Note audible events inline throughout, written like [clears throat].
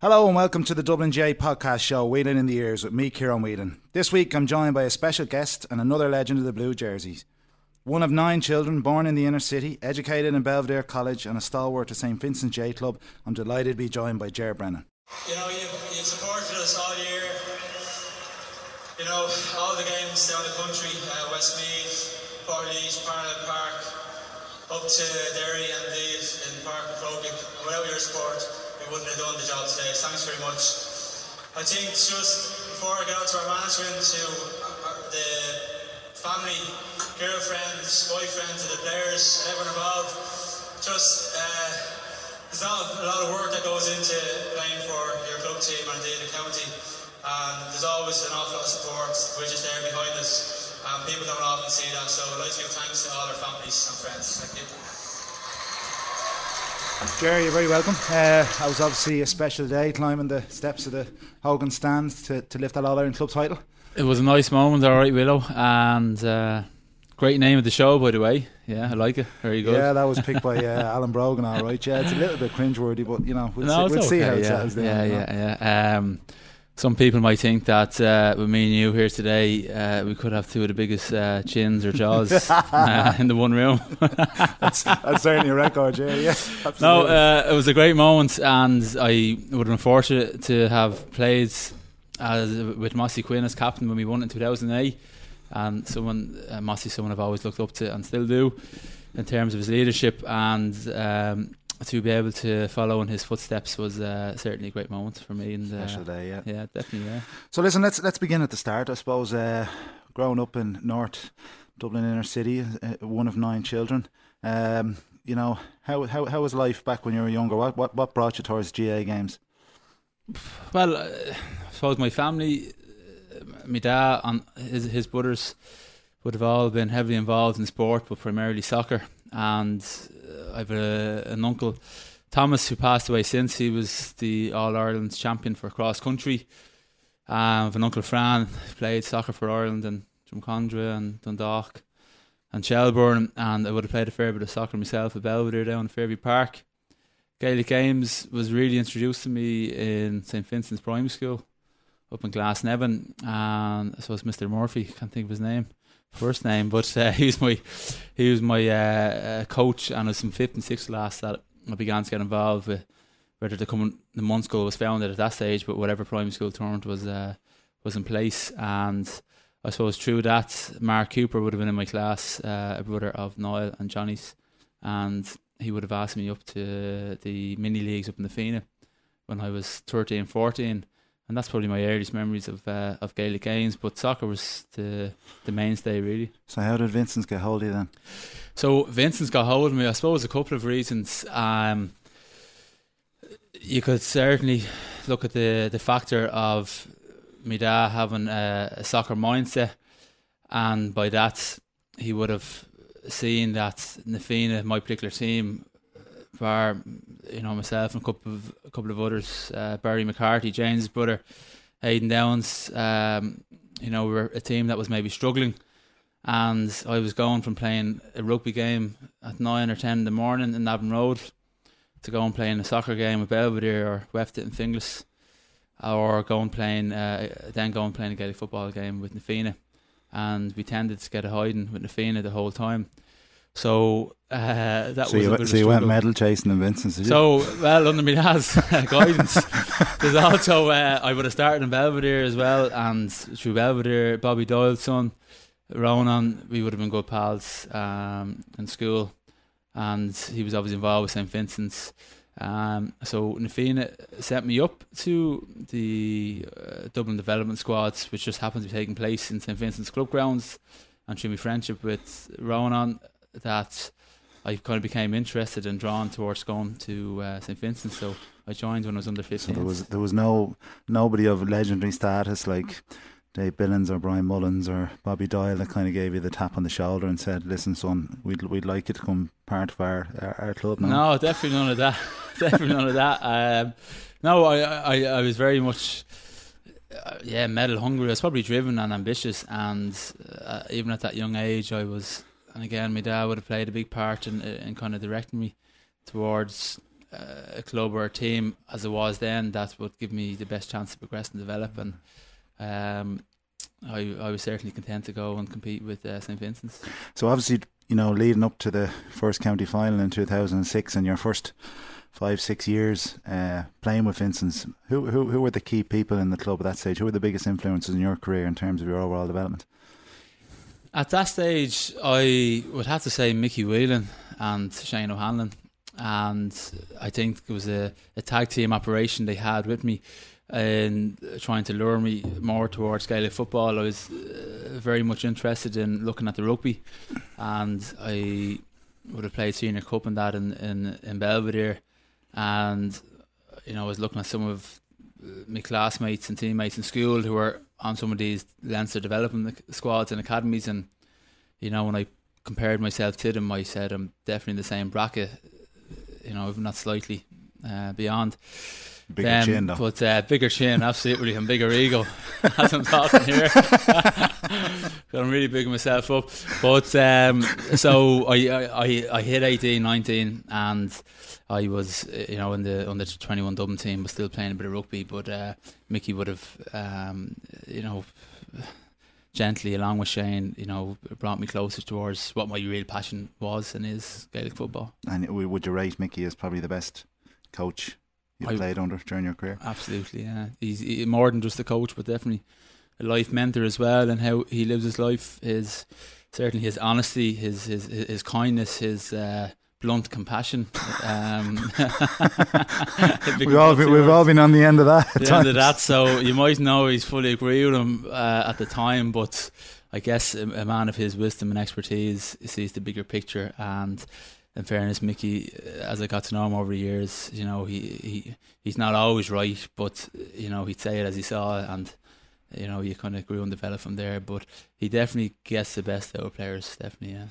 Hello and welcome to the Dublin GAA podcast show, Whelan in the Ears, with me, Kieran Whelan. This week I'm joined by a special guest and another legend of the Blue Jerseys. One of nine children, born in the inner city, educated in Belvedere College, and a stalwart of St Vincent's GAA Club, I'm delighted to be joined by Ger Brennan. You know, you've, you've supported us all year. You know, all the games down the country, uh, Westmeath, Portlaoise, Parnell Park, up to Derry and indeed in Park Crokic. Without your support, wouldn't have done the job today. Thanks very much. I think just before I on to our management, to the family, girlfriends, boyfriends of the players, everyone involved, just uh, there's not a lot of work that goes into playing for your club team and indeed the county. And there's always an awful lot of support which is there behind us. And people don't often see that, so I'd like to give thanks to all our families and friends. Thank you. Jerry, you're very welcome. Uh, that was obviously a special day, climbing the steps of the Hogan stand to, to lift that All Ireland club title. It was a nice moment, all right, Willow, and uh, great name of the show, by the way. Yeah, I like it. Very good. Yeah, that was picked by [laughs] uh, Alan Brogan, all right. Yeah, it's a little bit cringeworthy, but you know, we'll, No, see, we'll see how it yeah. settles down. Yeah, yeah, yeah. Um, some people might think that uh, with me and you here today, uh, we could have two of the biggest uh, chins or jaws [laughs] uh, in the one room. [laughs] That's, that's certainly a record, yeah. yeah [laughs] No, absolutely. uh, it was a great moment, and I would have been fortunate to have played as with Mossy Quinn as captain when we won in 2008. And someone, uh, Mossy, someone I've always looked up to and still do in terms of his leadership. And um, to be able to follow in his footsteps was uh, certainly a great moment for me. And uh, Special day, yeah. yeah, definitely. Yeah. So listen, let's let's begin at the start. I suppose uh, growing up in North Dublin inner city, uh, one of nine children. Um, you know how how how was life back when you were younger? What what what brought you towards GAA games? Well, uh, I suppose my family, uh, my dad and his his brothers would have all been heavily involved in sport, but primarily soccer. And I've a, an uncle, Thomas, who passed away since. He was the All Ireland champion for cross country. Um, I have an uncle Fran, played soccer for Ireland and Drumcondra and Dundalk and Shelbourne. And I would have played a fair bit of soccer myself at Belvedere down in Fairview Park. Gaelic Games was really introduced to me in St Vincent's Primary School up in Glasnevin, and I was Mr. Murphy can't think of his name, first name, but uh, [laughs] he was my he was my uh, uh, coach, and it was in fifth and sixth class that I began to get involved with. Whether the coming the Munn School was founded at that stage, but whatever primary school tournament was uh, was in place, and I suppose through that, Mark Cooper would have been in my class, uh, a brother of Niall and Johnny's, and he would have asked me up to the mini leagues up in Na Fianna when I was 13, 14. And that's probably my earliest memories of uh, of Gaelic games. But soccer was the the mainstay, really. So how did Vincent's get hold of you then? So Vincent's got hold of me. I suppose a couple of reasons. Um, you could certainly look at the the factor of my dad having a, a soccer mindset, and by that he would have seen that Na Fianna, my particular team, you know myself and a couple of a couple of others, uh, Barry McCarthy, James' brother, Aidan Downs. Um, you know, we were a team that was maybe struggling, and I was going from playing a rugby game at nine or ten in the morning in Navan Road to go and playing a soccer game with Belvedere or Weftit and Finglas, or go and playing uh, then go and playing a Gaelic football game with Na Fianna, and we tended to get a hiding with Na Fianna the whole time. So uh, that so was you, a bit so you went medal chasing in Vincent's, did you? So, well, under my dad's [laughs] guidance, [laughs] there's also uh, I would have started in Belvedere as well, and through Belvedere, Bobby Doyle's son, Ronan, we would have been good pals um, in school, and he was obviously involved with St Vincent's. Um, so Na Fianna sent me up to the uh, Dublin development squads, which just happened to be taking place in St Vincent's club grounds, and through my friendship with Ronan, that I kind of became interested and drawn towards going to uh, St Vincent. So I joined when I was under So fifteen. there was there was no nobody of legendary status like Dave Billings or Brian Mullins or Bobby Doyle that kind of gave you the tap on the shoulder and said, "Listen, son, we'd we'd like you to come part of our our, our club now." No, definitely none of that. [laughs] definitely none of that. Um, no, I, I, I was very much, uh, yeah, medal hungry. I was probably driven and ambitious, and uh, even at that young age, I was. And again, my dad would have played a big part in in kind of directing me towards a club or a team as it was then, that would give me the best chance to progress and develop. And um, I, I was certainly content to go and compete with uh, St Vincent's. So obviously, you know, leading up to the first county final in 2006 and your first five, six years uh, playing with Vincent's, who, who who were the key people in the club at that stage? Who were the biggest influences in your career in terms of your overall development? At that stage, I would have to say Mickey Whelan and Shane O'Hanlon. And I think it was a, a tag team operation they had with me and trying to lure me more towards Gaelic football. I was uh, very much interested in looking at the rugby, and I would have played senior cup and that in, in, in Belvedere, and you know I was looking at some of my classmates and teammates in school who were on some of these Leinster development squads and academies, and you know when I compared myself to them, I said I'm definitely in the same bracket, you know, if not slightly uh, beyond. Bigger Them, chin, though. But uh, bigger chin, absolutely, and bigger ego [laughs] as I'm talking here. [laughs] I'm really bigging myself up. But um, so I, I, I hit 18, 19, and I was, you know, in the under 21 Dublin team, was still playing a bit of rugby. But uh, Mickey would have, um, you know, gently, along with Shane, you know, brought me closer towards what my real passion was and is Gaelic football. And would you rate Mickey as probably the best coach you played under during your career? Absolutely, yeah. He's he, more than just a coach, but definitely a life mentor as well. And how he lives his life is certainly his honesty, his his his kindness, his uh, blunt compassion. Um, [laughs] We've all been, we've all been on the end of that. at the end of that. So you might know he's fully agree with him uh, at the time, but I guess a, a man of his wisdom and expertise sees the bigger picture. And in fairness, Mickey, uh, as I got to know him over the years, you know, he, he he's not always right, but you know, he'd say it as he saw it, and you know, you kind of grew and developed from there. But he definitely gets the best out of players, definitely. Yeah.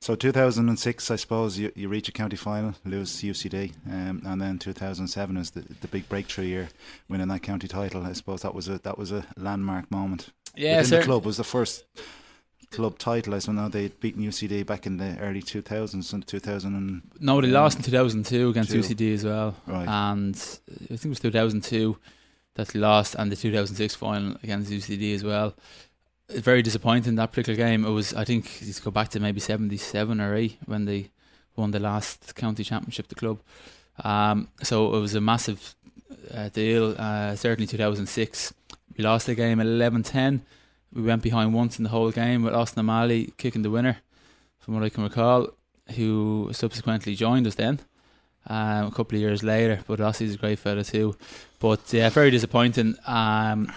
So 2006, I suppose you, you reach a county final, lose UCD, um, and then 2007 is the, the big breakthrough year, winning that county title. I suppose that was a that was a landmark moment. Yeah, within the club was the first club title. I know they'd beaten UCD back in the early 2000s and 2000 and No, they lost in 2002 against Two. UCD as well. Right. And I think it was 2002 that lost, and the 2006 final against UCD as well. Very disappointing that particular game. It was, I think, you go back to maybe 77 or 8 when they won the last county championship, the club. Um, so it was a massive uh, deal. Uh, certainly 2006. We lost the game at 11 10. We went behind once in the whole game with Austin O'Malley kicking the winner, from what I can recall, who subsequently joined us then um, a couple of years later. But Rossi's a great fella too. But yeah, very disappointing. Um,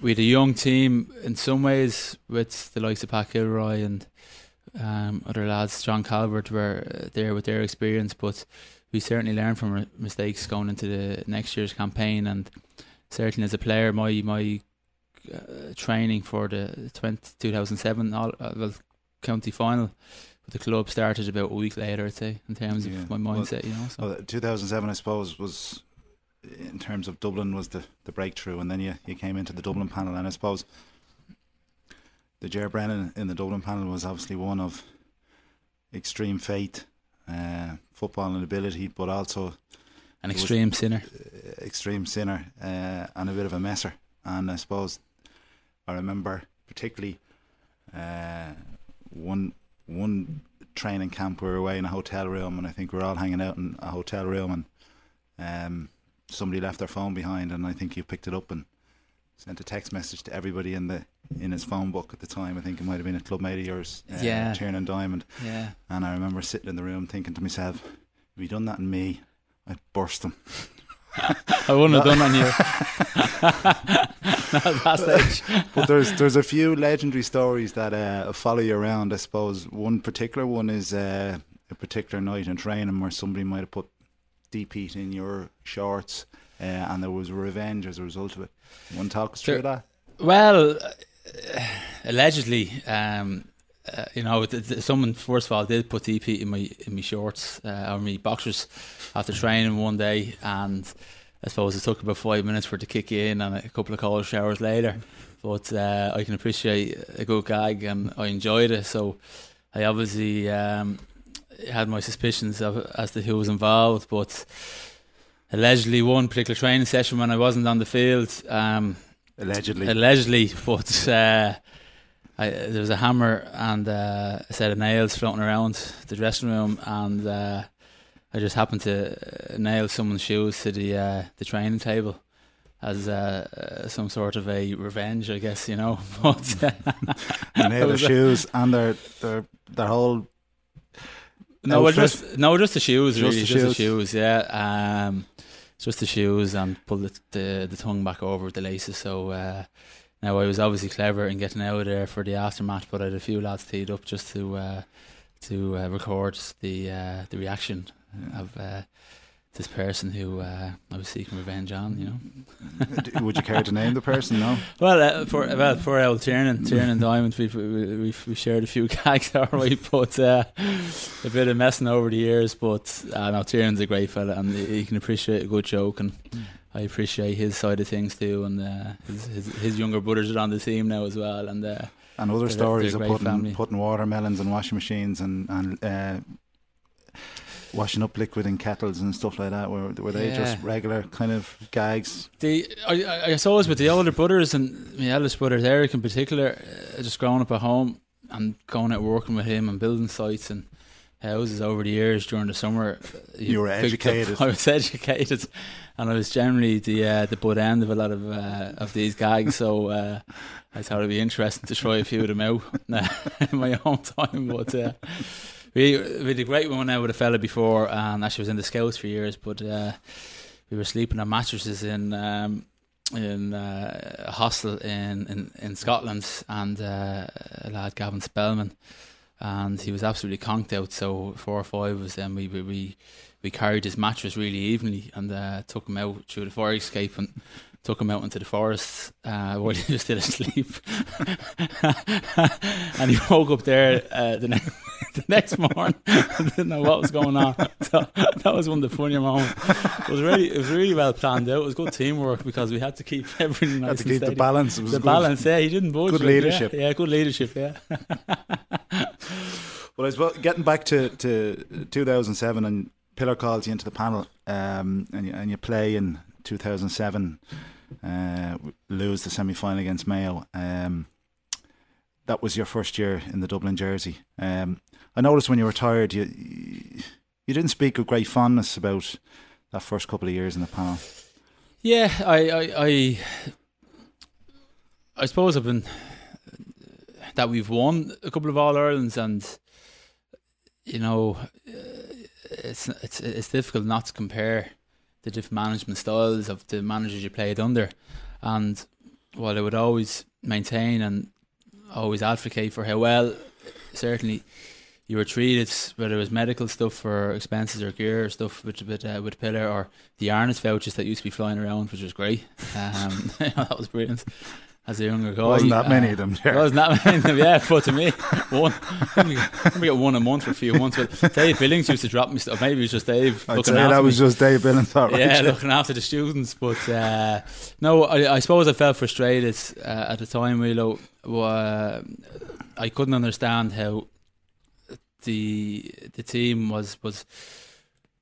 we had a young team in some ways with the likes of Pat Gilroy and um, other lads. John Calvert were uh, there with their experience, but we certainly learned from mistakes going into the next year's campaign. And certainly as a player, my my uh, training for the 20, 2007 all, uh, well, county final the club started about a week later, I'd say, in terms Yeah. of my Well, mindset. you know, so. well, 2007, I suppose, was in terms of Dublin was the, the breakthrough, and then you, you came into the Dublin panel, and I suppose the Ger Brennan in the Dublin panel was obviously one of extreme faith, uh, football and ability, but also an was- extreme sinner. uh, extreme sinner uh, and a bit of a messer. And I suppose I remember particularly uh, one one training camp we were away in a hotel room, and I think we are all hanging out in a hotel room, and um, somebody left their phone behind, and I think you picked it up and sent a text message to everybody in the in his phone book at the time. I think it might have been a clubmate of yours, uh, Yeah. Tiernan Diamond. Yeah. And I remember sitting in the room thinking to myself, if he'd done that in me, I'd burst him. [laughs] I wouldn't have done on you. [laughs] Not at that stage. but there's there's a few legendary stories that uh, follow you around. I suppose one particular one is uh, a particular night in training where somebody might have put deep heat in your shorts, uh, and there was revenge as a result of it. One talk us through Sure. that. Well, uh, allegedly, um, uh, you know, th- th- someone first of all did put DP in my in my shorts uh, or my boxers after training one day, and I suppose it took about five minutes for it to kick in, and a couple of cold showers later. But uh, I can appreciate a good gag, and I enjoyed it. So I obviously, um, had my suspicions of as to who was involved, but allegedly one particular training session when I wasn't on the field. Um, allegedly, allegedly, but uh, I, there was a hammer and uh, a set of nails floating around the dressing room, and uh, I just happened to uh, nail someone's shoes to the uh, the training table as uh, some sort of a revenge, I guess you know. [laughs] But nail their [laughs] shoes and their their their whole. No, well, just no, just the shoes. Just really, the just shoes. the shoes. Yeah, um, just the shoes, and pull the, the, the tongue back over the laces. So uh, now I was obviously clever in getting out of there for the aftermath, but I had a few lads teed up just to uh, to uh, record the uh, the reaction of uh, this person who uh, I was seeking revenge on. You know. [laughs] Would you care to name the person? No. [laughs] Well, uh, for well for old Tiernan, Tiernan Diamond, we've we, we shared a few [laughs] gags our way, but uh, a bit of messing over the years. But uh, no, Tiernan's a great fella, and he can appreciate a good joke, and I appreciate his side of things too. And uh, his, his, his younger brothers are on the team now as well, and. Uh, and other stories of putting, putting watermelons in washing machines and and uh, washing up liquid in kettles and stuff like that? Were were they yeah. just regular kind of gags? The I, I suppose with the older brothers and my eldest brother Eric in particular, uh, just growing up at home and going out working with him and building sites and houses over the years during the summer. You, you were educated. Up, [laughs] I was educated, and I was generally the uh, the butt end of a lot of uh, of these gags. So uh, I thought it'd be interesting to try a few of them out [laughs] in my own time. But uh, we we had a great one now with a fella before, and actually was in the scouts for years. But uh, we were sleeping on mattresses in um, in uh, a hostel in, in, in Scotland, and uh, a lad Gavin Spellman, and he was absolutely conked out. So four or five us, then we we we carried his mattress really evenly and uh, took him out through the fire escape and took him out into the forest uh, [laughs] while he was still asleep. [laughs] and he woke up there uh, the, ne- [laughs] the next morning and didn't know what was going on. So that was one of the funnier moments. It was really, it was really well planned out. It was good teamwork because we had to keep everything nice had to keep steady. the balance. the good. balance, yeah. He didn't budge. Good leadership. Yeah, yeah, good leadership. Yeah. well, I suppose getting back to, to 2007 and Pillar calls you into the panel um, and, you, and you play in 2007 uh, lose the semi final against Mayo. Um, that was your first year in the Dublin jersey. Um, I noticed when you retired, you you didn't speak with great fondness about that first couple of years in the panel. Yeah, I I I, I suppose I've been that we've won a couple of All Irelands, and you know, it's it's it's difficult not to compare the different management styles of the managers you played under. And while I would always maintain and always advocate for how well, certainly, you were treated, whether it was medical stuff or expenses or gear or stuff with with, uh, with Pillar or the harness vouchers that used to be flying around, which was great. [laughs] Um, [laughs] that was brilliant as a younger guy. Wasn't that many uh, of them? There wasn't that many of them. Yeah, but to me, one. We get one a month for a few months. But Dave Billings used to drop me stuff. Maybe it was just Dave. I'd say that was just Dave Billings. Right, yeah, looking after the students. But uh, no, I, I, suppose I felt frustrated uh, at the time. Really, uh, I couldn't understand how the the team was was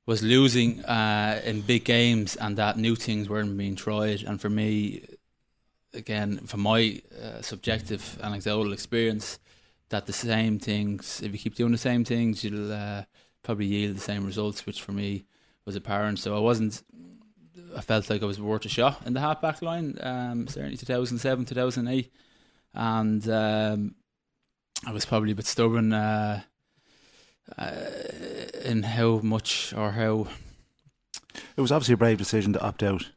was losing uh, in big games and that new things weren't being tried. And for me, again, from my uh, subjective anecdotal experience, that the same things, if you keep doing the same things, you'll uh, probably yield the same results, which for me was apparent. So I wasn't, I felt like I was worth a shot in the half back line, um, certainly 2007, 2008. And um, I was probably a bit stubborn uh, uh, in how much or how. It was obviously a brave decision to opt out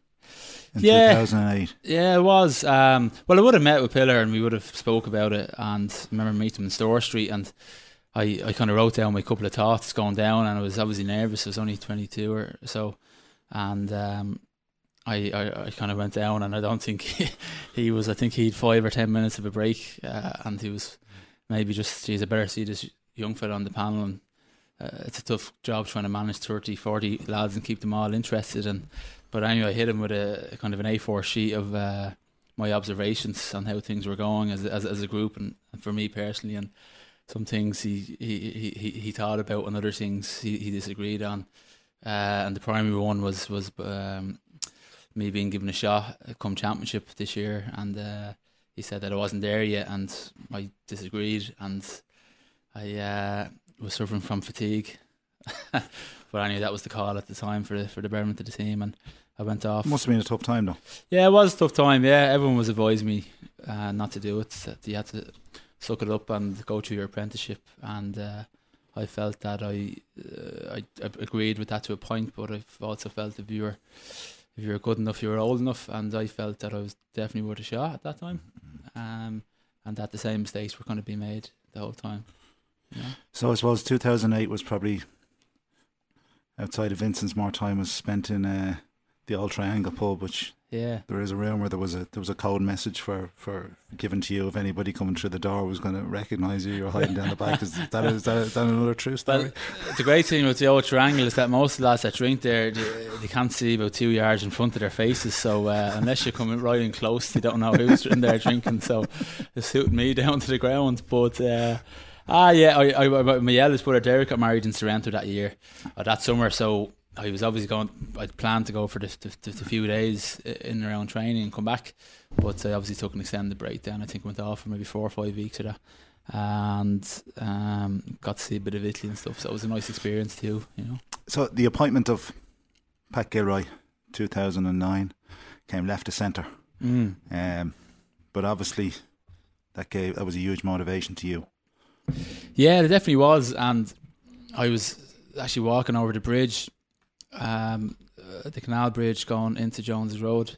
in yeah, 2008. Yeah, it was. Um, well, I would have met with Pillar and we would have spoke about it. And I remember meeting him in Store Street and I, I kind of wrote down my couple of thoughts going down and I was obviously nervous. I was only 22 or so. And um, I, I, I kind of went down and I don't think [laughs] he, he was, I think he had five or 10 minutes of a break uh, and he was maybe just, he's a better see this young fella on the panel and uh, it's a tough job trying to manage 30, 40 lads and keep them all interested. And but anyway, I hit him with a kind of an A4 sheet of uh, my observations on how things were going as, as as a group and, and for me personally. And some things he he, he, he thought about and other things he, he disagreed on. Uh, and the primary one was was um, me being given a shot come championship this year, and uh, he said that I wasn't there yet, and I disagreed, and I uh, was suffering from fatigue. [laughs] but anyway, that was the call at the time for the for the betterment of the team, and I went off. Must have been a tough time though. Yeah, it was a tough time. Yeah, everyone was advising me uh, not to do it. That you had to suck it up and go through your apprenticeship, and uh, I felt that I, uh, I I agreed with that to a point, but I've also felt if you were if you were good enough, you were old enough, and I felt that I was definitely worth a shot at that time, um, and that the same mistakes were going to be made the whole time. Yeah. So I suppose 2008 was probably outside of Vincent's more time was spent in uh, the old Triangle pub, which Yeah. there is a rumor there was a there was a code message for, for given to you if anybody coming through the door was going to recognise you. You're hiding down the back. Is that is that, is that another true story? Well, the great thing with the old triangle is that most of the lads that drink there, they, they can't see about two yards in front of their faces. So uh, unless you're coming right in close, they don't know who's in there drinking. So it's suiting me [laughs] down to the ground. But uh, ah, yeah, I, I, my eldest brother Derek got married in Sorrento that year, or that summer. So I was obviously going. I'd planned to go for the, the, few days in and around training and come back, but I obviously took an extended break. Then I think I went off for maybe four or five weeks or that and um, got to see a bit of Italy and stuff. So it was a nice experience too, you know. So the appointment of Pat Gilroy, 2009, came left to centre. Mm. Um, but obviously, that gave that was a huge motivation to you. Yeah, it definitely was, and I was actually walking over the bridge, um, uh, the canal bridge going into Jones Road,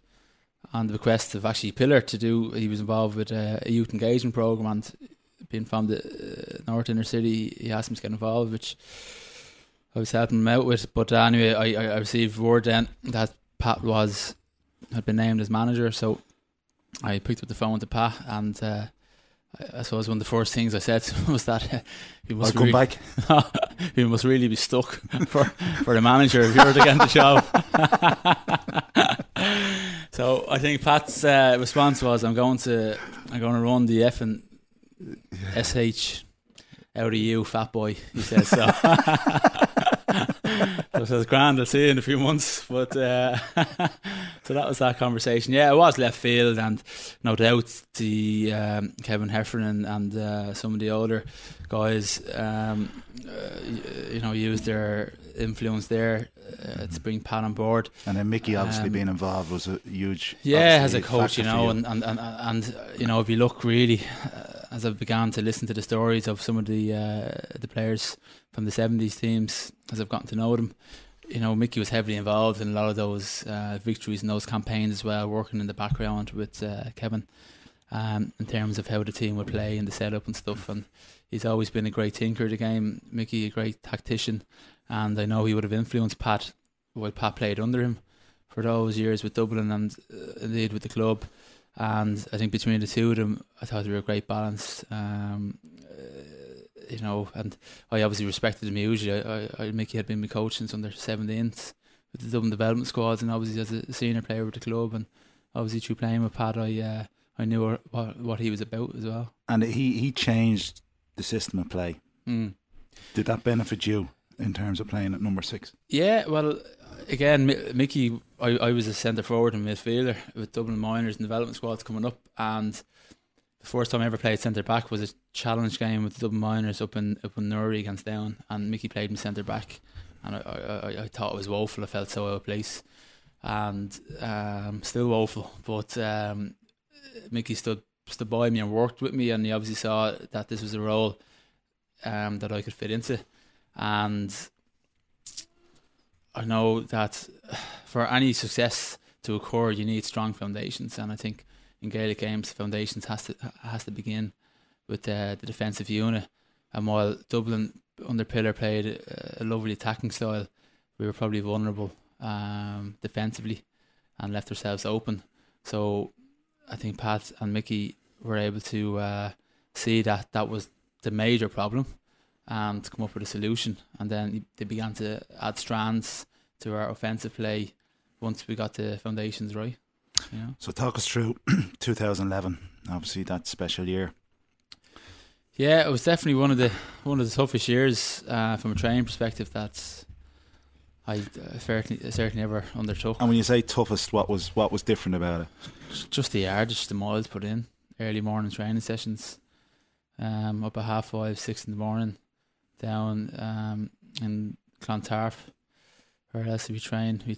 on the request of actually Pillar to do. He was involved with uh, a youth engagement program and being from the uh, North Inner City, he asked me to get involved, which I was helping him out with. But anyway, I, I received word then that Pat was had been named as manager, so I picked up the phone to Pat, and uh, I, suppose one of the first things I said [laughs] was that uh, he I'll must come really, back. [laughs] he must really be stuck [laughs] for for the manager if you were to get the job. so I think Pat's uh, response was, "I'm going to I'm going to run the F and sh out of you, fat boy." He says so. So I says, "Grand, I'll see you in a few months." But uh, [laughs] so that was that conversation. Yeah, it was left field, and no doubt the um, Kevin Heffernan and uh, some of the older guys, um, uh, you know, used their influence there uh, to bring Pat on board. And then Mickey obviously Um, being involved was a huge. Yeah, as a coach, you know, and and, and and you know, if you look really, uh, as I began to listen to the stories of some of the uh, the players from the seventies teams, as I've gotten to know them, you know, Mickey was heavily involved in a lot of those uh, victories and those campaigns as well, working in the background with uh, Kevin, um, in terms of how the team would play and the setup and stuff. And he's always been a great thinker of the game. Mickey, a great tactician, and I know he would have influenced Pat while Pat played under him for those years with Dublin and uh, indeed with the club. And I think between the two of them, I thought they were a great balance. Um, uh, you know, and I obviously respected him hugely. I, I, I Mickey had been my coach since under 17s with the Dublin development squads, and obviously as a senior player with the club, and obviously through playing with Pat, I uh, I knew what- what what he was about as well. And he he changed the system of play. Mm. Did that benefit you in terms of playing at number six? Yeah, well, again, Mi- Mickey, I, I was a centre forward and midfielder with Dublin minors and development squads coming up, and the first time I ever played centre back was a challenge game with the Dublin minors up in up in Newry against Down, and Mickey played me centre back, and I, I, I, I thought it was woeful. I felt so out of place, and um, still woeful. But um, Mickey stood stood by me and worked with me, and he obviously saw that this was a role um, that I could fit into, and I know that for any success to occur, you need strong foundations, and I think in Gaelic games, foundations has to has to begin with uh, the defensive unit. And while Dublin under Pillar played a, lovely attacking style, we were probably vulnerable um, defensively and left ourselves open. So I think Pat and Mickey were able to uh, see that that was the major problem and come up with a solution. And then they began to add strands to our offensive play once we got the foundations right. You know? So talk us through [clears throat] 2011. Obviously, that special year. Yeah, it was definitely one of the one of the toughest years uh, from a training perspective. That's I uh, certainly certainly never undertook. And when you say toughest, what was what was different about it? Just the yardage, the miles put in, early morning training sessions, um, up at half five, six in the morning, down um, in Clontarf. Where else did we train? We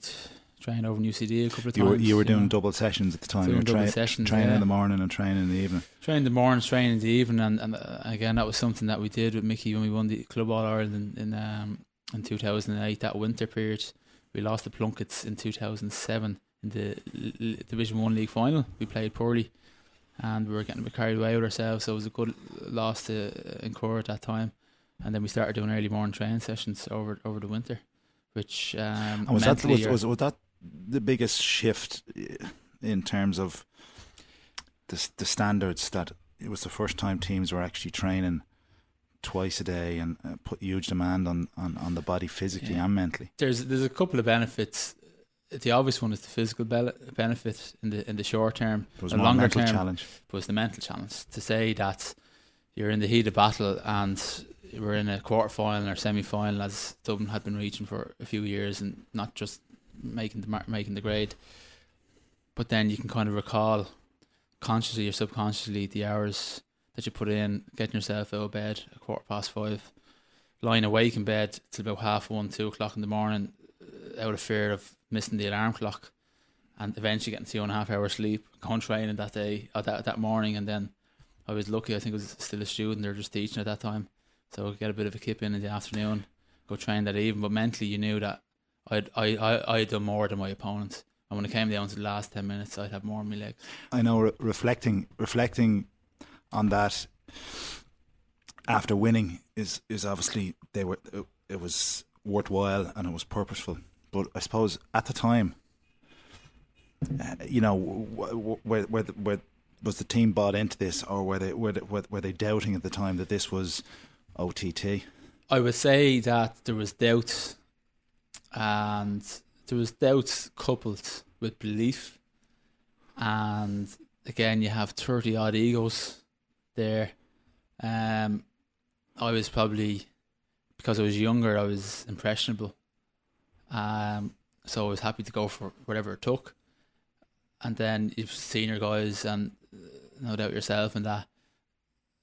trained over in UCD a couple of times. You were you were doing know. double sessions at the time. Doing you were double tra- sessions, training yeah. in the morning and training in the evening. Training in the morning, training in the evening, and, and uh, again that was something that we did with Mickey when we won the Club All Ireland in in, um, in 2008. That winter period, we lost the Plunkets in 2007 in the L- L- Division One league final. We played poorly, and we were getting a bit carried away with ourselves. So it was a good loss to uh, incur at that time. And then we started doing early morning training sessions over over the winter, which um, And was that was, was was that the biggest shift uh, in terms of the the standards that it was the first time teams were actually training twice a day and uh, put huge demand on, on, on the body physically Yeah. and mentally. there's there's a couple of benefits. The obvious one is the physical be- benefit in the in the short term. It was The longer mental term- challenge. was the mental challenge to say that you're in the heat of battle and we're in a quarter final or semi final as Dublin had been reaching for a few years and not just making the making the grade, but then you can kind of recall consciously or subconsciously the hours that you put in getting yourself out of bed a quarter past five, lying awake in bed till about half one two o'clock in the morning, uh, out of fear of missing the alarm clock and eventually getting two and a half hours sleep, going training that day, uh, that that morning, and then I was lucky. I think I was still a student or just teaching at that time, so get a bit of a kip in in the afternoon, go train that evening. But mentally, you knew that I'd I I I'd done more than my opponent, and when it came down to the last ten minutes, I'd have more on my legs. I know re- reflecting reflecting on that after winning is is obviously they were it, it was worthwhile and it was purposeful. But I suppose at the time, uh, you know, wh- wh- where where where was the team bought into this, or were they were they, were were they doubting at the time that this was OTT? I would say that there was doubt, and there was doubt coupled with belief, and again, you have thirty odd egos there. Um, I was probably because I was younger, I was impressionable. Um, so I was happy to go for whatever it took. And then you've senior guys and uh, no doubt yourself and that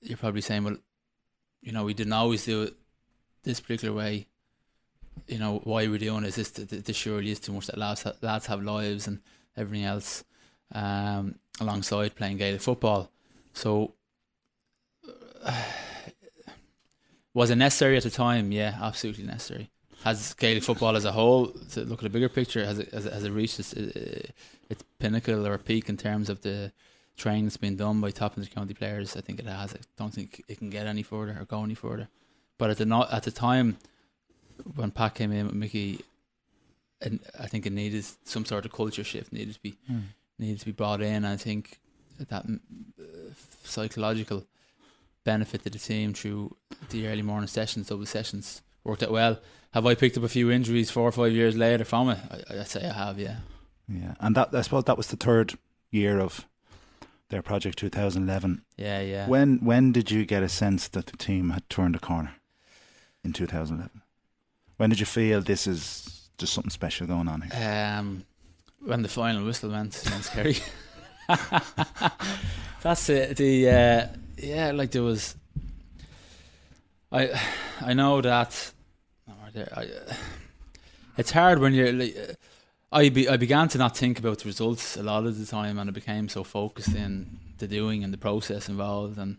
you're probably saying, well, you know, we didn't always do it this particular way. You know, why we're doing is this, this surely is too much that lads, ha- lads have lives and everything else um, alongside playing Gaelic football. So, [sighs] was it necessary at the time? Yeah, absolutely necessary. Has Gaelic football as a whole, to look at a bigger picture, has it, has it, has it reached its, uh, its pinnacle or peak in terms of the training that's been done by top county players? I think it has. I don't think it can get any further or go any further. But at the not at the time when Pat came in with Mickey, and I think it needed some sort of culture shift needed to be needed to be brought in. I think that mm, uh, psychological benefit to the team through the early morning sessions, double sessions, worked out well. Have I picked up a few injuries four or five years later from it? I, I'd say I have, yeah. Yeah, and that I suppose that was the third year of their project 2011. Yeah, yeah. When when did you get a sense that the team had turned a corner in 2011? When did you feel this is just something special going on here? Um, when the final whistle went [laughs] against Kerry. [laughs] That's it. The uh, yeah, like there was. I I know that. I, it's hard when you're. Like, I be, I began to not think about the results a lot of the time, and I became so focused in the doing and the process involved, and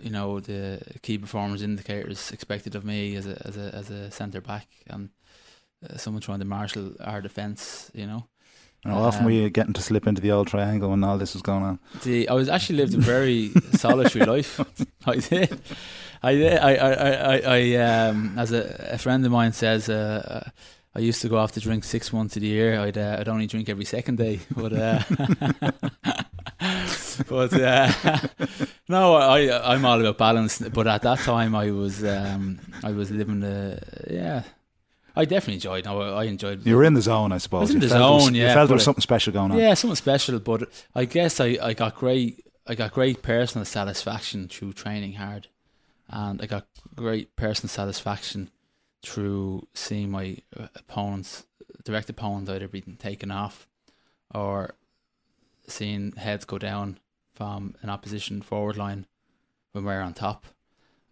you know the key performance indicators expected of me as a as a as a centre back, and uh, someone trying to marshal our defence. You know, And how often um, were you getting to slip into the old triangle when all this was going on? the I was actually lived a very [laughs] solitary life. [laughs] I did, I did. I I I, I um as a, a friend of mine says. Uh, Uh, I used to go off to drink six months of the year. I'd uh, I'd only drink every second day, [laughs] but uh, [laughs] but uh, [laughs] no, I I'm all about balance. But at that time, I was um, I was living the yeah. I definitely enjoyed. No, I enjoyed. You were in the zone, I suppose. I was in You the felt there was- zone, You yeah, felt there was something special going on. Yeah, something special. But I guess I, I got great I got great personal satisfaction through training hard and I got great personal satisfaction through seeing my uh, opponents, direct opponents, either being taken off or seeing heads go down from an opposition forward line when we're on top.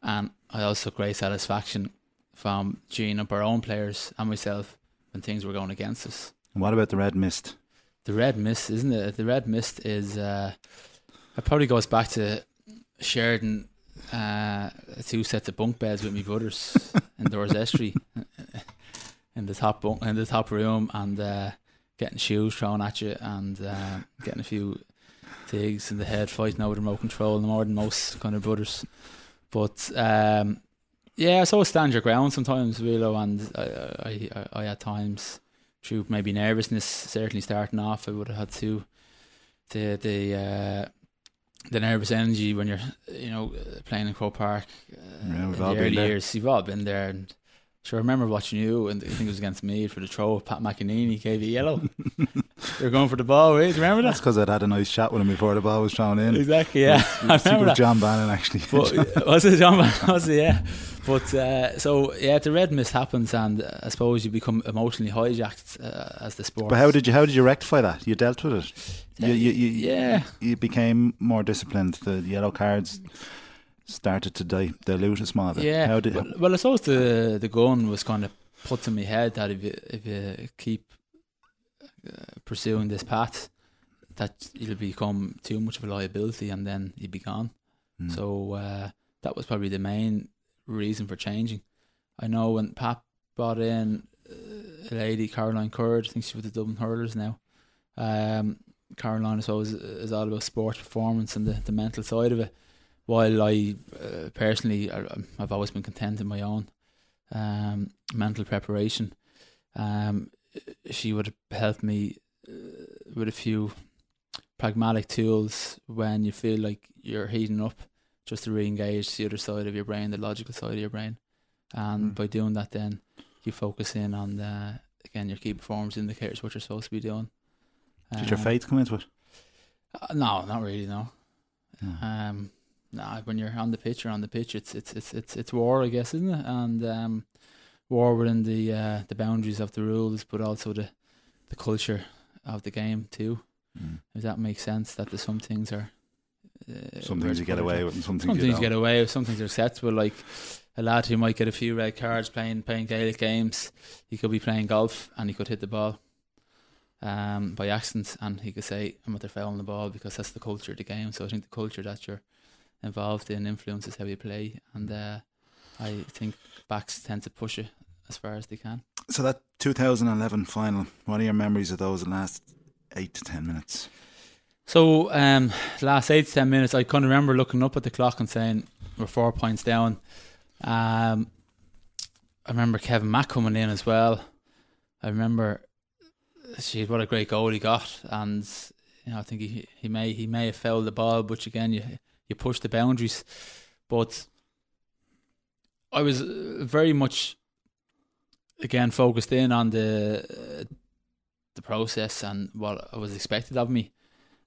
And I also great satisfaction from geeing up our own players and myself when things were going against us. And what about the red mist? The red mist, isn't it? The red mist is. Uh, it probably goes back to Sheridan uh, two sets of bunk beds with my brothers [laughs] in Dorset Street in the top bunk, in the top room, and uh, getting shoes thrown at you and uh, getting a few digs in the head, fighting over remote control, more than most kind of brothers. But um, yeah, so stand your ground sometimes, Willow, and I, I, I, I at times through maybe nervousness, certainly starting off, I would have had to the the uh, the nervous energy when you're you know playing in Croke Park uh, Yeah, in the early there. years. You've all been there, and sure. I remember watching you, and I think it was against me for the throw. Pat McEnaney gave you yellow. [laughs] You're going for the ball, eh? Do you remember That's that? because I'd had a nice chat with him before the ball was thrown in. Exactly. Yeah, I think it remember was. John Bannon actually. But [laughs] [laughs] was it John? Bannon? Was it? Yeah. But uh, so yeah, the red mist happens, and uh, I suppose you become emotionally hijacked uh, as the sport. But how did you how did you rectify that? You dealt with it. You, you, you, Yeah. You became more disciplined. The yellow cards started to di- dilute a small. Yeah. How did well, well, I suppose the the gun was kind of put in my head that if you if you keep uh, pursuing this path, that you'll become too much of a liability, and then you'll be gone. Hmm. So uh, that was probably the main reason for changing. I know when Pat brought in uh, a lady, Caroline Currid, I think she's with the Dublin Hurlers now. Um, Caroline is always is all about sports performance and the, the mental side of it. While I uh, personally, I, I've always been content in my own um, mental preparation. Um, she would help me uh, with a few pragmatic tools when you feel like you're heating up, just to re-engage the other side of your brain, the logical side of your brain, and Mm. by doing that, then you focus in on the, again your key performance indicators, what you're supposed to be doing. did your Um, faith come into it? uh, no, not really. No. No. Um, nah, when you're on the pitch, you're on the pitch. It's it's it's it's it's war, I guess, isn't it? And um, war within the uh, the boundaries of the rules, but also the the culture of the game too. Mm. If that makes sense, that some things are. Uh, Some things you get away with, and some things Some you things you get away with. Some things are acceptable. Like a lad who might get a few red cards playing playing Gaelic games. He could be playing golf and he could hit the ball um, by accident, and he could say, "I'm at the on the ball," because that's the culture of the game. So I think the culture that you're involved in influences how you play, and uh, I think backs tend to push it as far as they can. So that 2011 final. What are your memories of those last eight to ten minutes? So um, last eight to ten minutes, I kind of remember looking up at the clock and saying we're four points down. Um, I remember Kevin Mack coming in as well. I remember, gee, what a great goal he got, and you know I think he he may he may have fouled the ball, which again you you push the boundaries, but I was uh, very much again focused in on the the process and what was expected of me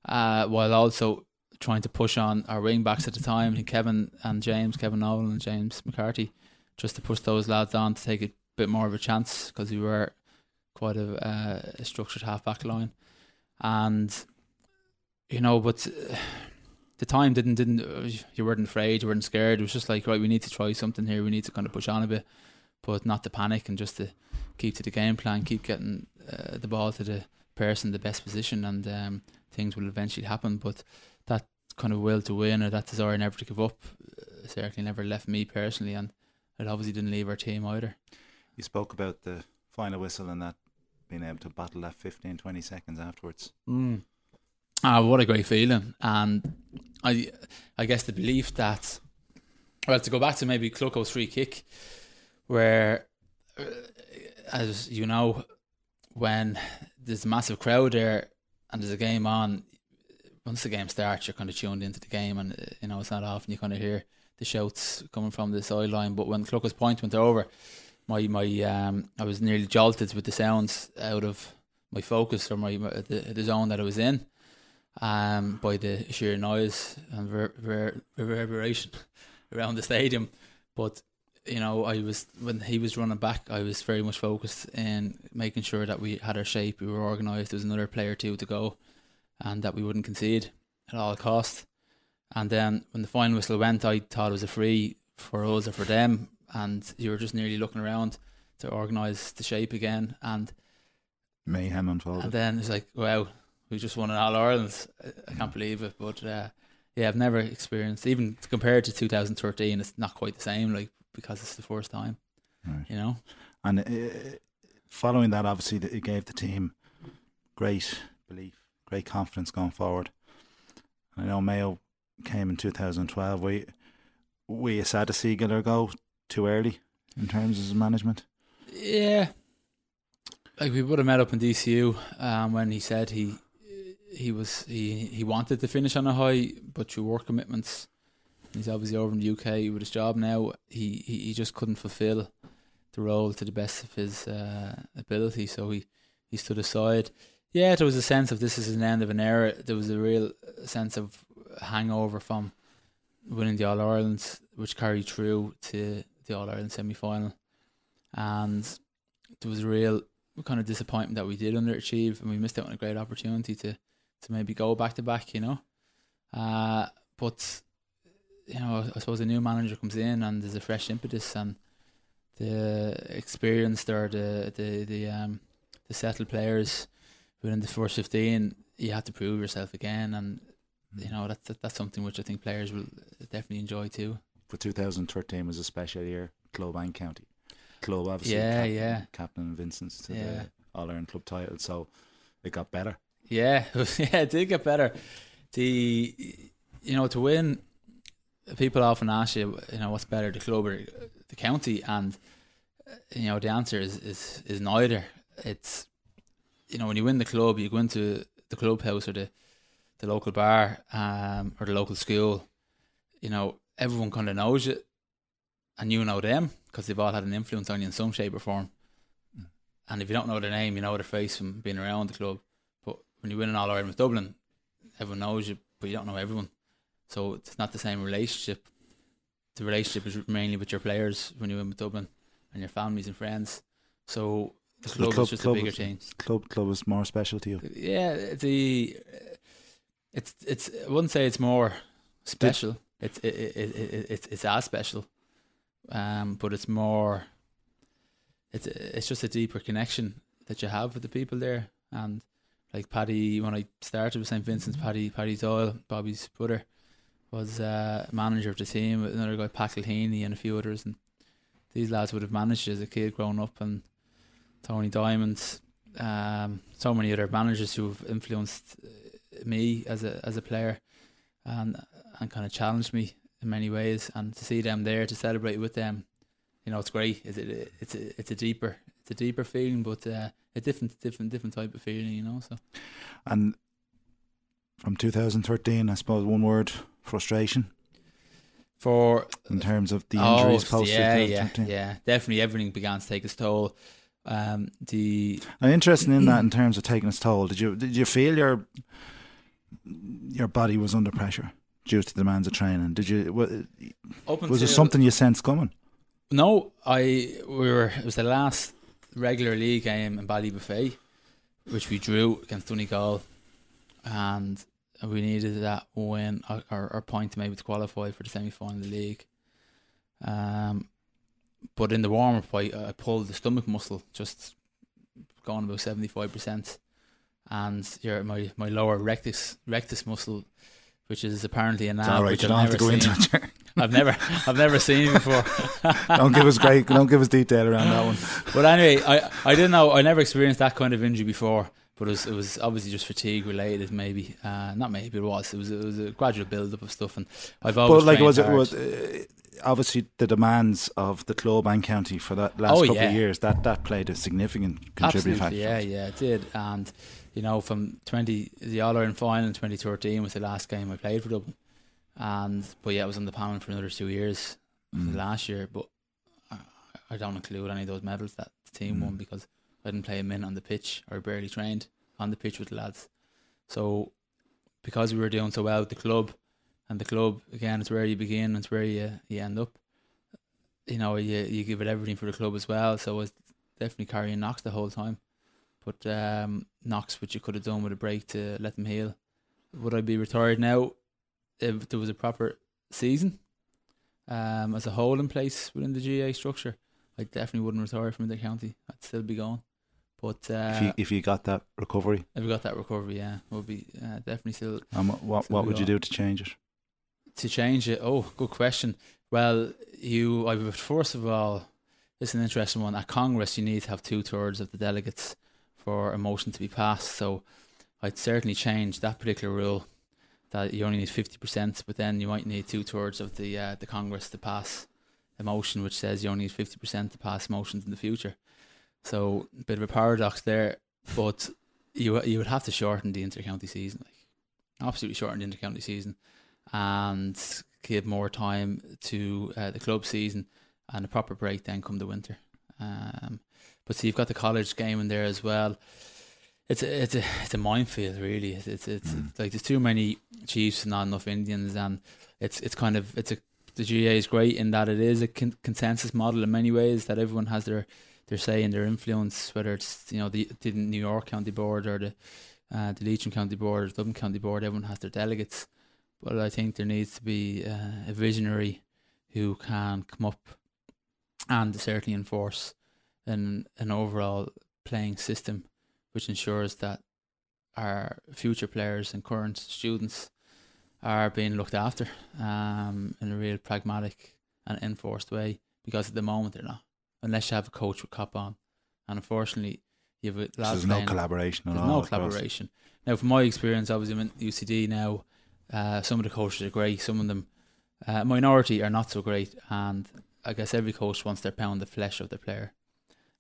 uh, while also trying to push on our wing backs at the time, Kevin and James, Kevin Nolan and James McCarthy, just to push those lads on to take a bit more of a chance because we were quite a, uh, a structured half back line, and you know, but uh, the time didn't didn't uh, you weren't afraid, you weren't scared. It was just like right, we need to try something here. We need to kind of push on a bit, but not to panic and just to keep to the game plan, keep getting uh, the ball to the person, the best position, and um, things will eventually happen. But that kind of will to win or that desire never to give up uh, certainly never left me personally, and it obviously didn't leave our team either. You spoke about the final whistle and that being able to battle that 15, 20 seconds afterwards. Mm. Ah, what a great feeling, and I, I guess the belief that, well, to go back to maybe Clucko's free kick, where, uh, as you know, when there's a massive crowd there and there's a game on, once the game starts, you're kind of tuned into the game, and uh, you know it's not often you kind of hear the shouts coming from the sideline. But when Clucko's point went over, my my um, I was nearly jolted with the sounds out of my focus or my the, the zone that I was in, um, by the sheer noise and ver, ver, reverberation, around the stadium. But you know, I was when he was running back, I was very much focused in making sure that we had our shape, we were organised. There was another player or two to go, and that we wouldn't concede at all cost. And then when the final whistle went, I thought it was a free for us or for them, and you were just nearly looking around to organise the shape again. And mayhem unfolded. And then it's like, wow, we just won an All Ireland. I can't believe it, but uh, yeah, I've never experienced even compared to 2013. It's not quite the same, like because it's the first time, right. you know. And uh, following that, obviously, it gave the team great belief, great confidence going forward. And I know Mayo came in 2012. We we sad to see Giller go too early in terms of his management. Yeah, like we would have met up in DCU um, when he said he he was he he wanted to finish on a high, but through work commitments, he's obviously over in the UK with his job now. He he, he just couldn't fulfil the role to the best of his uh, ability, so he he stood aside. Yeah, there was a sense of this is an end of an era. There was a real sense of hangover from winning the All Ireland, which carried through to the All Ireland semi final, and there was a real kind of disappointment that we did underachieve and we missed out on a great opportunity to to maybe go back to back, you know. Uh, but you know, I suppose a new manager comes in and there's a fresh impetus and the experienced or the the the um the settled players within the first fifteen, you have to prove yourself again, and you know that's that's something which I think players will definitely enjoy too. For 2013 was a special year, club and county. Club obviously, yeah, captain, yeah, captain Vincent's to yeah. the All Ireland club title, so it got better. Yeah, [laughs] yeah, it did get better. The you know to win, people often ask you, you know, what's better, the club or the county, and you know the answer is is is neither. It's you know when you win the club, you go into the clubhouse or the the local bar um, or the local school. You know everyone kind of knows you, and you know them because they've all had an influence on you in some shape or form. Mm. And if you don't know their name, you know their face from being around the club when you win an All Ireland with Dublin, everyone knows you, but you don't know everyone. So it's not the same relationship. The relationship is mainly with your players when you win with Dublin and your families and friends. So the club, the club is just club a bigger is, thing. Club club is more special to you. Yeah, the it's it's I wouldn't say it's more special. It's it, it, it, it's it's as special, um, but it's more. It's it's just a deeper connection that you have with the people there, and like Paddy when I started with St Vincent's, Paddy Paddy Doyle, Bobby's brother, was uh, manager of the team. Another guy, Pat Heaney, and a few others, and these lads would have managed as a kid growing up, and Tony Diamond, um, so many other managers who have influenced uh, me as a as a player, and and kind of challenged me in many ways. And to see them there to celebrate with them, you know, it's great. It's it's a, it's a deeper it's a deeper feeling, but uh, a different, different, different type of feeling, you know. So, and from 2013, I suppose one word: frustration. For in terms of the injuries oh, post yeah, yeah, yeah, definitely everything began to take its toll. Um, the I'm interested in that in [clears throat] terms of taking its toll. Did you did you feel your your body was under pressure due to the demands of training? Did you was it something you sensed coming? No, I we were. It was the last regular league game in Ballybofey, which we drew against Donegal, and we needed that win or, or, point to maybe to qualify for the semi final of the league. Um, but in the warm up, I, I pulled the stomach muscle, just gone about seventy five percent, and your my my lower rectus rectus muscle, which is apparently a nerve which I've never seen. I've never I've never seen before. [laughs] don't give us great don't give us detail around that one. But anyway, I, I didn't know I never experienced that kind of injury before. But it was, it was obviously just fatigue related, maybe. Uh, not maybe it was. It was it was a gradual build up of stuff, and I've always. But like, was it was uh, obviously the demands of the club and county for that last oh, couple yeah. of years that that played a significant contributing factor. Yeah, yeah, it did, and you know, from twenty the All Ireland final in twenty thirteen was the last game I played for Dublin. And but yeah, I was on the panel for another two years mm. last year. But I, I, don't include any of those medals that the team mm. won because I didn't play a minute on the pitch or barely trained on the pitch with the lads. So because we were doing so well with the club, and the club again it's where you begin, and it's where you you end up. You know, you you give it everything for the club as well. So I was definitely carrying knocks the whole time, but um, knocks which you could have done with a break to let them heal. Would I be retired now if there was a proper season um, as a whole in place within the GAA structure? I definitely wouldn't retire from the county. I'd still be going. But uh, if you if you got that recovery, if you got that recovery, yeah, we'll be uh, definitely still. um, what what be would you do to change it? to change it? Oh, good question. Well, you, I would first of all, it's an interesting one. At Congress, you need to have two thirds of the delegates for a motion to be passed. So, I'd certainly change that particular rule. That you only need fifty percent, but then you might need two thirds of the uh, the Congress to pass a motion, which says you only need fifty percent to pass motions in the future. So, a bit of a paradox there, but you you would have to shorten the intercounty season, like absolutely shorten the intercounty season and give more time to uh, the club season and a proper break then come the winter. Um, but see, you've got the college game in there as well. It's a, it's a it's a minefield really. It's it's, it's Mm. like there's too many Chiefs and not enough Indians, and it's it's kind of it's a the GAA is great in that it is a con- consensus model in many ways that everyone has their their say and their influence, whether it's you know the the New York County Board or the uh, the Leitrim County Board or Dublin County Board. Everyone has their delegates, but I think there needs to be uh, a visionary who can come up and certainly enforce an an overall playing system which ensures that our future players and current students are being looked after um, in a real pragmatic and enforced way because at the moment they're not unless you have a coach with cop on and unfortunately you have a So lads there's no collaboration at there's all. no collaboration. Now, from my experience, obviously, I'm in UCD now. Uh, some of the coaches are great. Some of them, uh, minority, are not so great. And I guess every coach wants their pound of flesh of their player.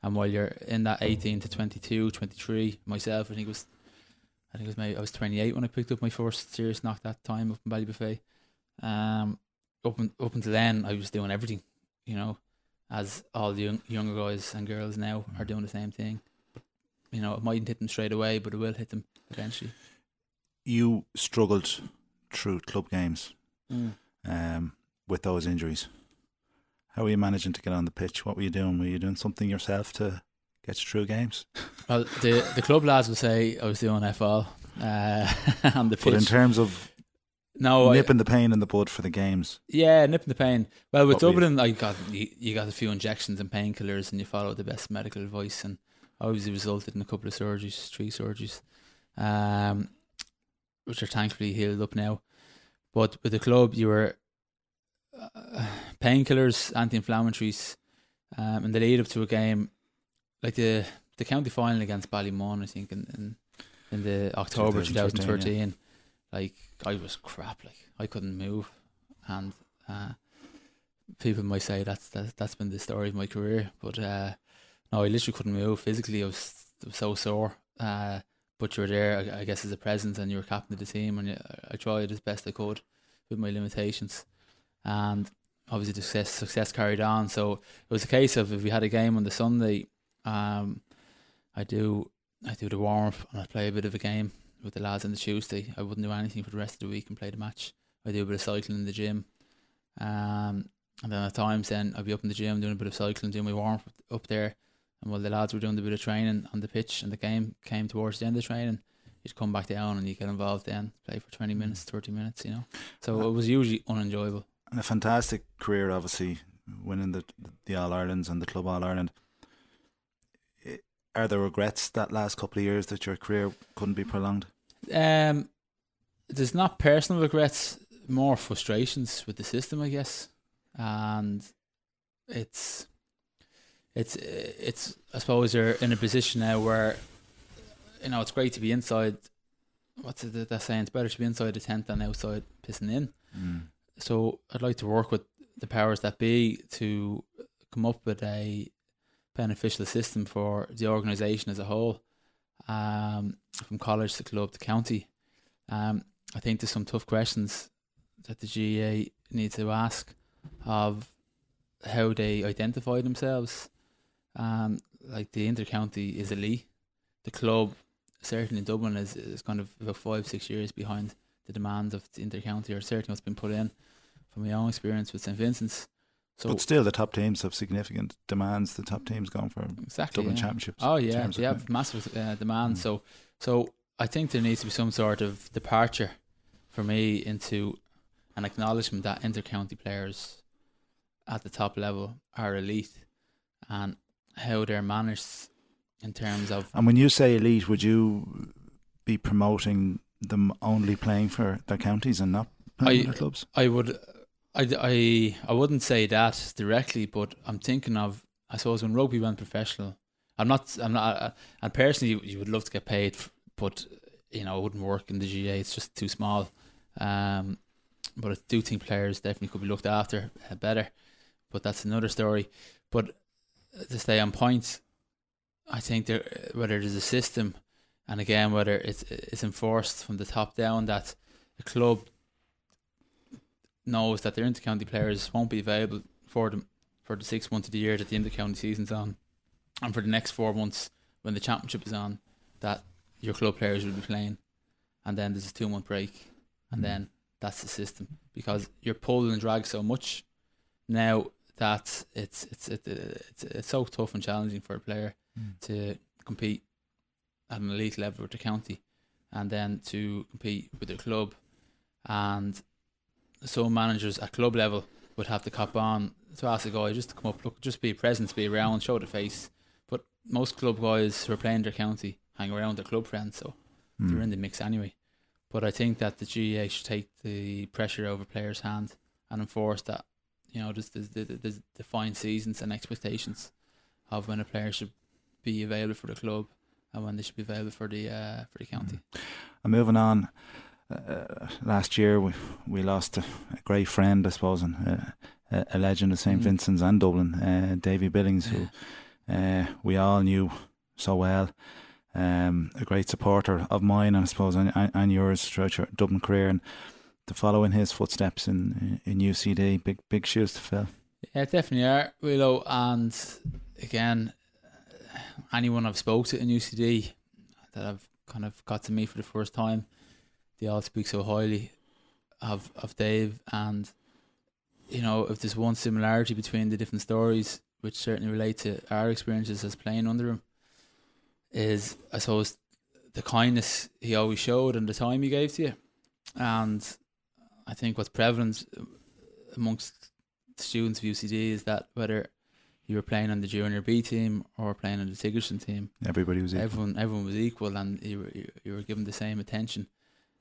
And while you're in that 18 to 22, 23, myself, I think it was, I think it was maybe I was 28 when I picked up my first serious knock that time up in Ballybofey. Um, up, un, up until then, I was doing everything, you know, as all the young, younger guys and girls now are doing the same thing you know, it mightn't hit them straight away, but it will hit them eventually. You struggled through club games Mm. um, with those injuries. How were you managing to get on the pitch? What were you doing? Were you doing something yourself to get you through games? [laughs] Well, the the club lads would say I was doing FL uh, [laughs] on the pitch. But in terms of no, I, nipping the pain in the bud for the games, yeah, nipping the pain. Well, with What Dublin, I got you, you got a few injections and painkillers, and you followed the best medical advice, and obviously resulted in a couple of surgeries, three surgeries, um, which are thankfully healed up now. But with the club, you were uh, [sighs] painkillers, anti-inflammatories, um, in the lead up to a game, like the the county final against Ballymun, I think in in, in the October 2013, 2013. Like I was crap. Like I couldn't move, and uh, people might say that's that, that's been the story of my career. But uh, no, I literally couldn't move physically. I was, I was so sore. Uh, but you were there, I, I guess, as a presence, and you were captain of the team, and you, I tried as best I could with my limitations, and obviously the success success carried on. So it was a case of if we had a game on the Sunday, um, I do I do the warm up and I play a bit of a game with the lads on the Tuesday. I wouldn't do anything for the rest of the week and play the match. I do a bit of cycling in the gym. Um, and then at times then I'd be up in the gym doing a bit of cycling, doing my warm up up there. And while the lads were doing a bit of training on the pitch and the game came towards the end of the training, you'd come back down and you get involved then, play for 20 minutes, 30 minutes, you know. So it was usually unenjoyable. And a fantastic career, obviously winning the the All Irelands and the Club All Ireland. Are there regrets that last couple of years that your career couldn't be prolonged? Um, there's not personal regrets, more frustrations with the system, I guess, and it's it's it's I suppose you're in a position now where you know it's great to be inside. What's it that saying? It's better to be inside the tent than outside pissing in. Mm. So I'd like to work with the powers that be to come up with a beneficial system for the organisation as a whole, um, from college to club to county. Um, I think there's some tough questions that the GAA need to ask of how they identify themselves. Um, like the intercounty is elite. The club, certainly in Dublin, is, is kind of about five, six years behind the demands of the intercounty are certainly what's been put in from my own experience with St Vincent's. So but still, the top teams have significant demands. The top teams going for exactly Dublin yeah. championships. Oh yeah, they have massive uh, demand. Mm. So so I think there needs to be some sort of departure for me into an acknowledgement that intercounty players at the top level are elite and how they're managed in terms of And when you say elite, would you be promoting them only playing for their counties and not playing I- their clubs? I would, I, I, I wouldn't say that directly, but I'm thinking of, I suppose, when rugby went professional. I'm not, I'm not, and personally, you, you would love to get paid, but you know, it wouldn't work in the GAA. It's just too small. Um, but I do think players definitely could be looked after uh, better. But that's another story. But uh, to stay on point, I think there, whether there's a system, and again whether it's it's enforced from the top down that the club knows that their intercounty players won't be available for them for the six months of the year that the intercounty season's on, and for the next four months when the championship is on, that your club players will be playing, and then there's a two month break, and then that's the system. Because you're pulled and dragged so much now that it's it's it, it's it's so tough and challenging for a player Mm. to compete at an elite level with the county, and then to compete with the club, and so managers at club level would have to cop on to ask a guy just to come up, look, just be present, be around, show the face. But most club guys who are playing their county hang around their club friends, so Mm. they're in the mix anyway. But I think that the GAA should take the pressure over players' hand and enforce that, you know, there's, the, there's defined seasons and expectations of when a player should be available for the club and when they should be available for the uh, for the county. And moving on, uh, last year we we lost a, a great friend, I suppose, and uh, a, a legend of St Mm. Vincent's and Dublin, uh, Davy Billings, who uh, we all knew so well. Um, a great supporter of mine, I suppose, and, and and yours throughout your Dublin career, and to follow in his footsteps in in UCD, big big shoes to fill. Yeah, definitely are, Willow. And again, anyone I've spoke to in UCD that I've kind of got to meet for the first time, they all speak so highly of of Dave. And you know, if there's one similarity between the different stories, which certainly relate to our experiences as playing under him, is I suppose the kindness he always showed and the time he gave to you. And I think what's prevalent uh, amongst students of UCD is that whether you were playing on the junior B team or playing on the Sigerson team, Everybody was equal. everyone everyone was equal and you were you, you were given the same attention.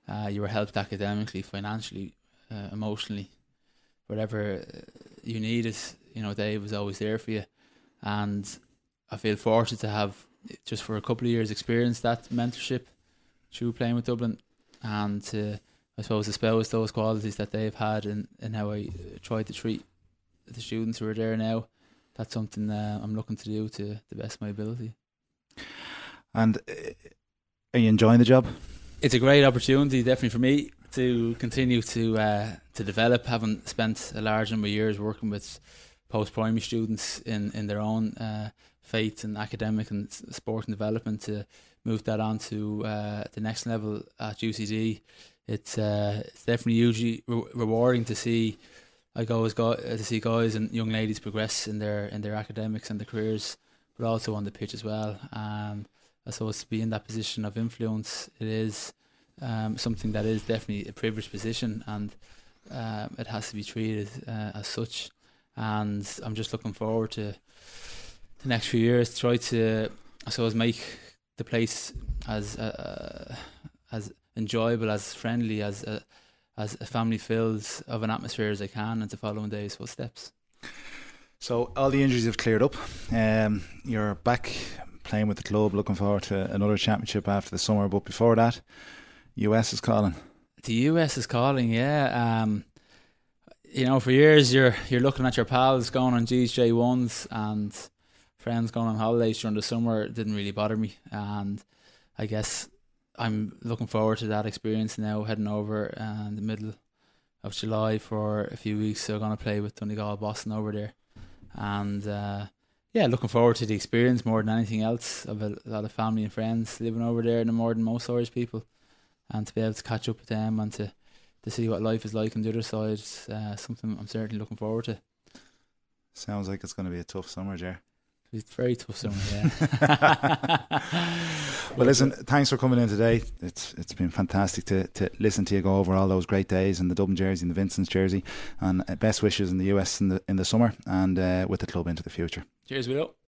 Uh, you were helped academically, financially, uh, emotionally, whatever uh, you needed. You know, Dave was always there for you, and I feel fortunate to have just for a couple of years experienced that mentorship through playing with Dublin, and to I suppose espouse those qualities that they've had and and how I uh, tried to treat the students who are there now. That's something uh, I'm looking to do to the best of my ability. And uh, are you enjoying the job? it's a great opportunity, definitely for me to continue to uh, to develop. Having spent a large number of years working with post primary students in in their own uh, faith and academic and sport and development, to move that on to uh, the next level at UCD, it's uh, it's definitely usually re- rewarding to see. I go as go, to see guys and young ladies progress in their in their academics and their careers, but also on the pitch as well. Um, I suppose to be in that position of influence, it is um, something that is definitely a privileged position, and um, it has to be treated uh, as such. And I'm just looking forward to the next few years try to, I suppose, make the place as uh, as enjoyable, as friendly, as uh, as a family filled of an atmosphere as I can, and to follow in Dave's footsteps. So all the injuries have cleared up. Um, you're back playing with the club. Looking forward to another championship after the summer. But before that, US is calling. The US is calling, yeah. Um, you know, for years you're you're looking at your pals going on GJ ones and friends going on holidays during the summer. It didn't really bother me, and I guess I'm looking forward to that experience now. Heading over uh, in the middle of July for a few weeks, so I'm gonna play with Donegal Boston over there, and uh, yeah, looking forward to the experience more than anything else. I've a lot of family and friends living over there, no more than most Irish people and to be able to catch up with them and to to see what life is like on the other side. Uh, something I'm certainly looking forward to. Sounds like it's going to be a tough summer, Jer. It's very tough summer, yeah. [laughs] [laughs] well, listen, thanks for coming in today. It's it's been fantastic to, to listen to you go over all those great days in the Dublin jersey and the Vincent's jersey, and best wishes in the US in the in the summer and uh, with the club into the future. Cheers, Will.